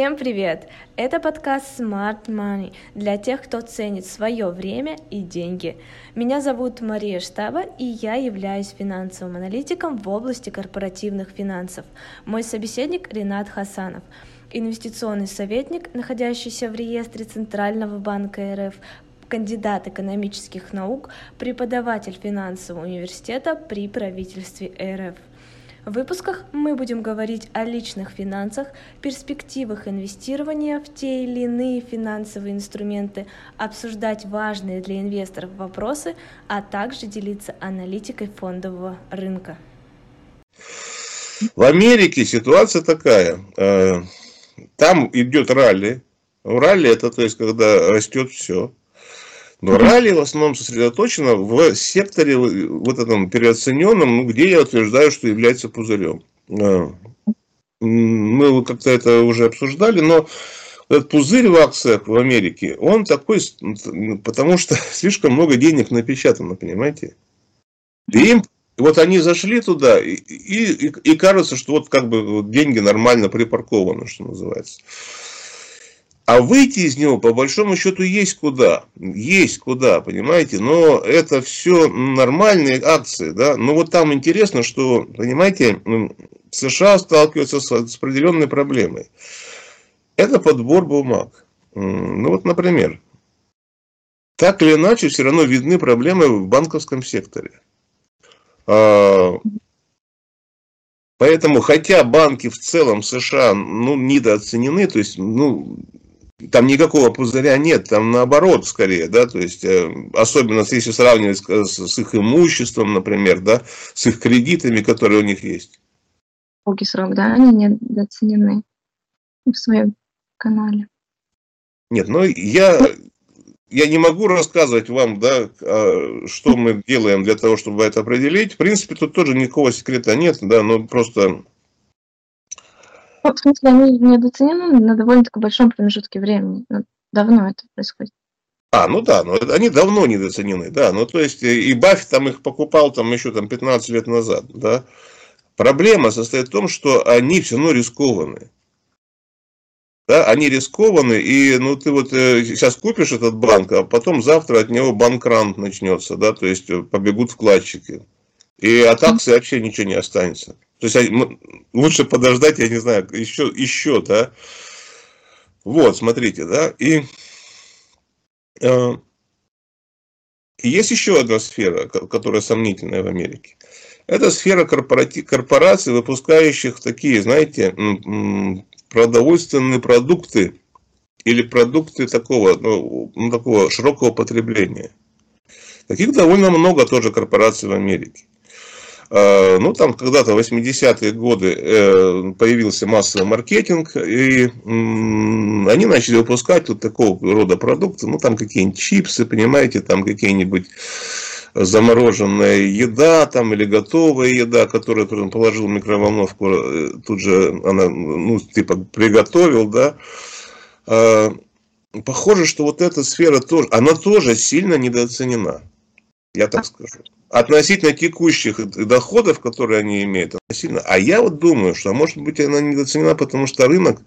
Всем привет! Это подкаст Smart Money для тех, кто ценит свое время и деньги. Меня зовут Мария Штаба, и я являюсь финансовым аналитиком в области корпоративных финансов. Мой собеседник Ренат Хасанов – инвестиционный советник, находящийся в реестре Центрального банка РФ, кандидат экономических наук, преподаватель финансового университета при правительстве РФ. В выпусках мы будем говорить о личных финансах, перспективах инвестирования в те или иные финансовые инструменты, обсуждать важные для инвесторов вопросы, а также делиться аналитикой фондового рынка. В Америке ситуация такая. Э, там идет ралли. Ралли это то есть, когда растет все. Но ралли в основном сосредоточено в секторе вот этом переоцененном, ну, где я утверждаю, что является пузырем. А, мы как-то это уже обсуждали, но этот пузырь в акциях в Америке, он такой, потому что слишком много денег напечатано, понимаете? И им, вот они зашли туда, и, и, и кажется, что вот как бы деньги нормально припаркованы, что называется. А выйти из него, по большому счету, есть куда. Есть куда, понимаете? Но это все нормальные акции. Да? Но вот там интересно, что, понимаете, США сталкиваются с, определенной проблемой. Это подбор бумаг. Ну вот, например, так или иначе, все равно видны проблемы в банковском секторе. А, поэтому, хотя банки в целом США ну, недооценены, то есть ну, там никакого пузыря нет, там наоборот скорее, да, то есть, э, особенно если сравнивать с, их имуществом, например, да, с их кредитами, которые у них есть. Долгий срок, да, они недооценены в своем канале. Нет, ну я, я не могу рассказывать вам, да, а, что мы делаем для того, чтобы это определить. В принципе, тут тоже никакого секрета нет, да, но просто ну, в смысле, они недооценены на довольно-таки большом промежутке времени. Ну, давно это происходит. А, ну да, но они давно недооценены, да. Ну, то есть, э, и Баффи там их покупал там еще там 15 лет назад, да. Проблема состоит в том, что они все равно рискованы. Да, они рискованы, и ну ты вот э, сейчас купишь этот банк, а потом завтра от него банкрант начнется, да, то есть э, побегут вкладчики. И от акции вообще ничего не останется. То есть лучше подождать, я не знаю, еще, еще, да. Вот, смотрите, да. И э, есть еще одна сфера, которая сомнительная в Америке. Это сфера корпорати- корпораций, выпускающих такие, знаете, продовольственные продукты или продукты такого, ну, ну, такого широкого потребления. Таких довольно много тоже корпораций в Америке. Э, ну, там когда-то в 80-е годы э, появился массовый маркетинг, и они начали выпускать вот такого рода продукты, ну, там какие-нибудь чипсы, понимаете, там какие-нибудь замороженная еда там или готовая еда, которую он положил в микроволновку, э, тут же она, ну, типа, приготовил, да. Похоже, что вот эта сфера тоже, она тоже сильно недооценена. Я так скажу относительно текущих доходов, которые они имеют, относительно. А я вот думаю, что, может быть, она недооценена, потому что рынок,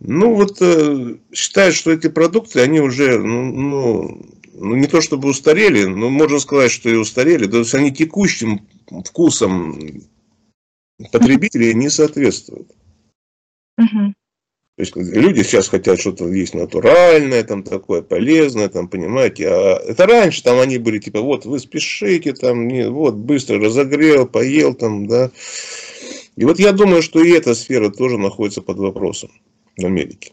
ну, вот, э, считает, что эти продукты, они уже, ну, ну, ну, не то чтобы устарели, но можно сказать, что и устарели. То есть, они текущим вкусам потребителей не соответствуют. Угу. То есть люди сейчас хотят что-то есть натуральное, там такое полезное, там, понимаете. А это раньше там они были типа, вот вы спешите, там, не, вот быстро разогрел, поел там, да. И вот я думаю, что и эта сфера тоже находится под вопросом в Америке.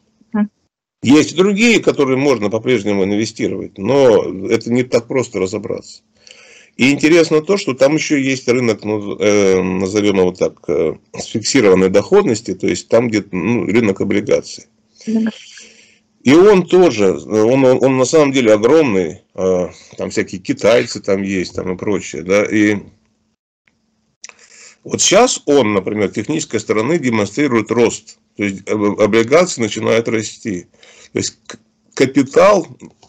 Есть другие, которые можно по-прежнему инвестировать, но это не так просто разобраться. И интересно то, что там еще есть рынок, ну, э, назовем его так, э, с фиксированной доходности, то есть там где ну, рынок облигаций. И он тоже, он, он, он на самом деле огромный, э, там всякие китайцы там есть, там и прочее, да, и вот сейчас он, например, технической стороны демонстрирует рост, то есть облигации начинают расти. То есть капитал,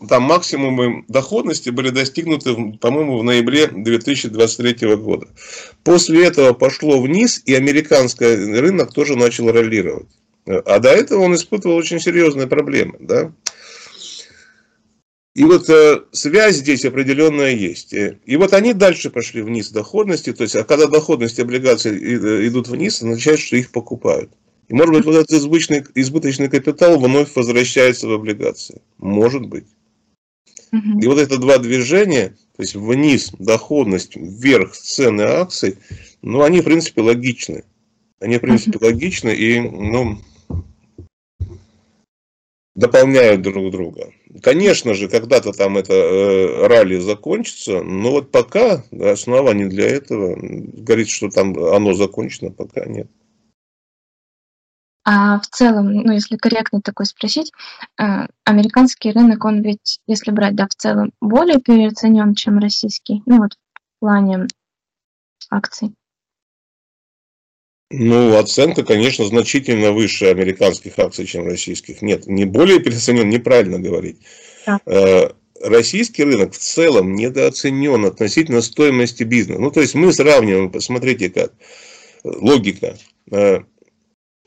там максимумы доходности были достигнуты, по-моему, в ноябре 2023 года. После этого пошло вниз, и американский рынок тоже начал роллировать. А до этого он испытывал очень серьезные проблемы, да. И вот э, связь здесь определенная есть. И вот они дальше пошли вниз доходности, то есть, а когда доходности облигаций э, идут вниз, означает, что их покупают. И может быть, вот этот избыточный, избыточный капитал вновь возвращается в облигации. Может быть. И вот это два движения, то есть вниз доходность, вверх цены акций, ну, они, в принципе, логичны. Они, в принципе, логичны и, ну, дополняют друг друга. Конечно же, когда-то там это э, ралли закончится, но вот пока оснований для этого, говорит, что там оно закончено, пока нет. А в целом, ну, если корректно такой спросить, э, американский рынок, он ведь, если брать, да, в целом, более переоценен, чем российский, ну, вот в плане акций. Ну, оценка, конечно, значительно выше американских акций, чем российских. Нет, не более переоценен, неправильно говорить. Да. Э, российский рынок в целом недооценен относительно стоимости бизнеса. Ну, то есть мы сравниваем, посмотрите как, логика.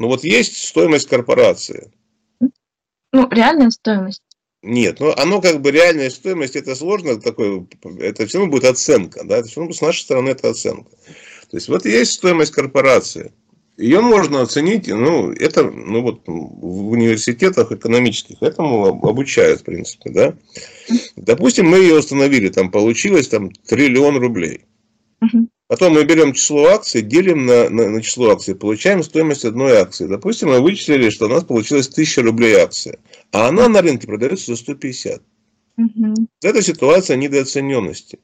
Ну, вот есть стоимость корпорации. Ну, реальная стоимость. Нет, ну оно как бы реальная стоимость, это сложно, такое, это все равно будет оценка, да, все равно с нашей стороны это оценка. То есть вот есть стоимость корпорации. Ее можно оценить, ну, это, ну вот в университетах экономических этому обучают, в принципе, да. Допустим, мы ее установили, там получилось там триллион рублей. Потом мы берем число акций, делим на, на, на число акций, получаем стоимость одной акции. Допустим, мы вычислили, что у нас получилось 1000 рублей акция, а она на рынке продается за 150. Угу. Это ситуация недооцененности.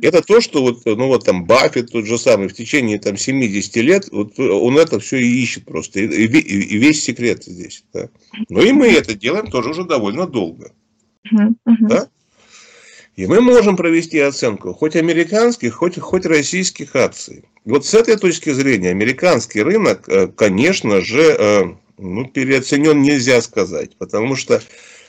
Это то, что вот, ну вот там Баффет тот же самый в течение там 70 лет, вот он это все и ищет просто. И, и, и весь секрет здесь. Да. Но и мы это делаем тоже уже довольно долго. Да? И мы можем провести оценку хоть американских, хоть, хоть российских акций. Вот с этой точки зрения американский рынок, э, конечно же, э, ну, переоценен нельзя сказать. Потому что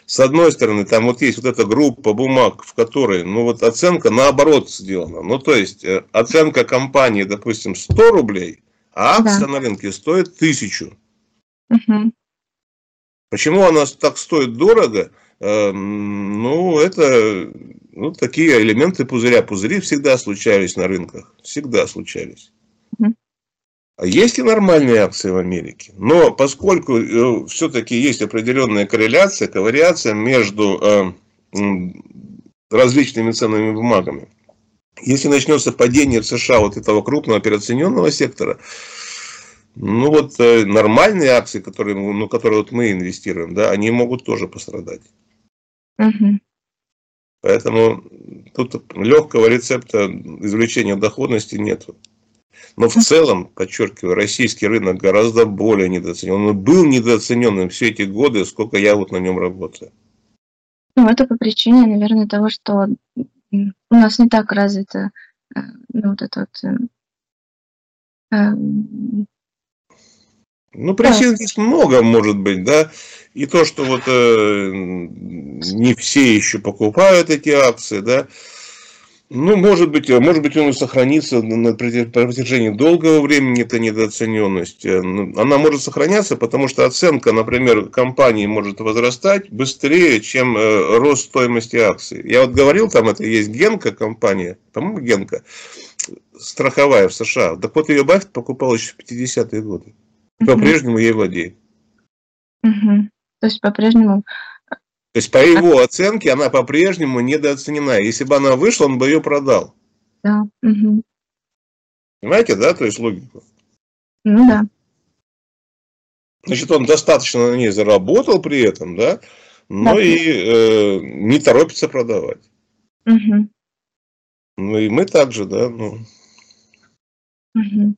с одной стороны, там вот есть вот эта группа бумаг, в которой, ну вот оценка наоборот сделана. Ну то есть, э, оценка компании, допустим, 100 рублей, а акция да. на рынке стоит 1000. Угу. Почему она так стоит дорого? Э, ну, это ну, такие элементы пузыря. Пузыри всегда случались на рынках. Всегда случались. А есть и нормальные акции в Америке. Но поскольку э, все-таки есть определенная корреляция, ковариация между э, различными ценными бумагами. Если начнется падение в США вот этого крупного операционного сектора, ну вот э, нормальные акции, которые, ну, которые вот мы инвестируем, да, они могут тоже пострадать. Угу. Поэтому тут легкого рецепта извлечения доходности нету. Но в целом, подчеркиваю, российский рынок гораздо более недооценен. Он был недооцененным все эти годы, сколько я вот на нем работаю. Ну, это по причине, наверное, того, что у нас не так развито э, ну, вот это вот... Э, э, ну, причин да. здесь много, может быть, да. И то, что вот э, не все еще покупают эти акции, да. Ну, может быть, э, может быть, он сохранится на протяжении долгого времени, эта недооцененность. Э, ну, она может сохраняться, потому что оценка, например, компании может возрастать быстрее, чем э, рост стоимости акций. Я вот говорил, там это есть Генка компания, по-моему, Генка, страховая в США. Так вот, ее Баффет покупал еще в 50-е годы. По-прежнему ей владеет. Угу. То есть, по-прежнему то есть, по его оценке, она по-прежнему недооценена. Если бы она вышла, он бы ее продал. Да. Угу. Понимаете, да, то есть логику? Ну да. Значит, он достаточно на ней заработал при этом, да, но да. и э, не торопится продавать. Угу. Ну и мы также, да, ну. Угу.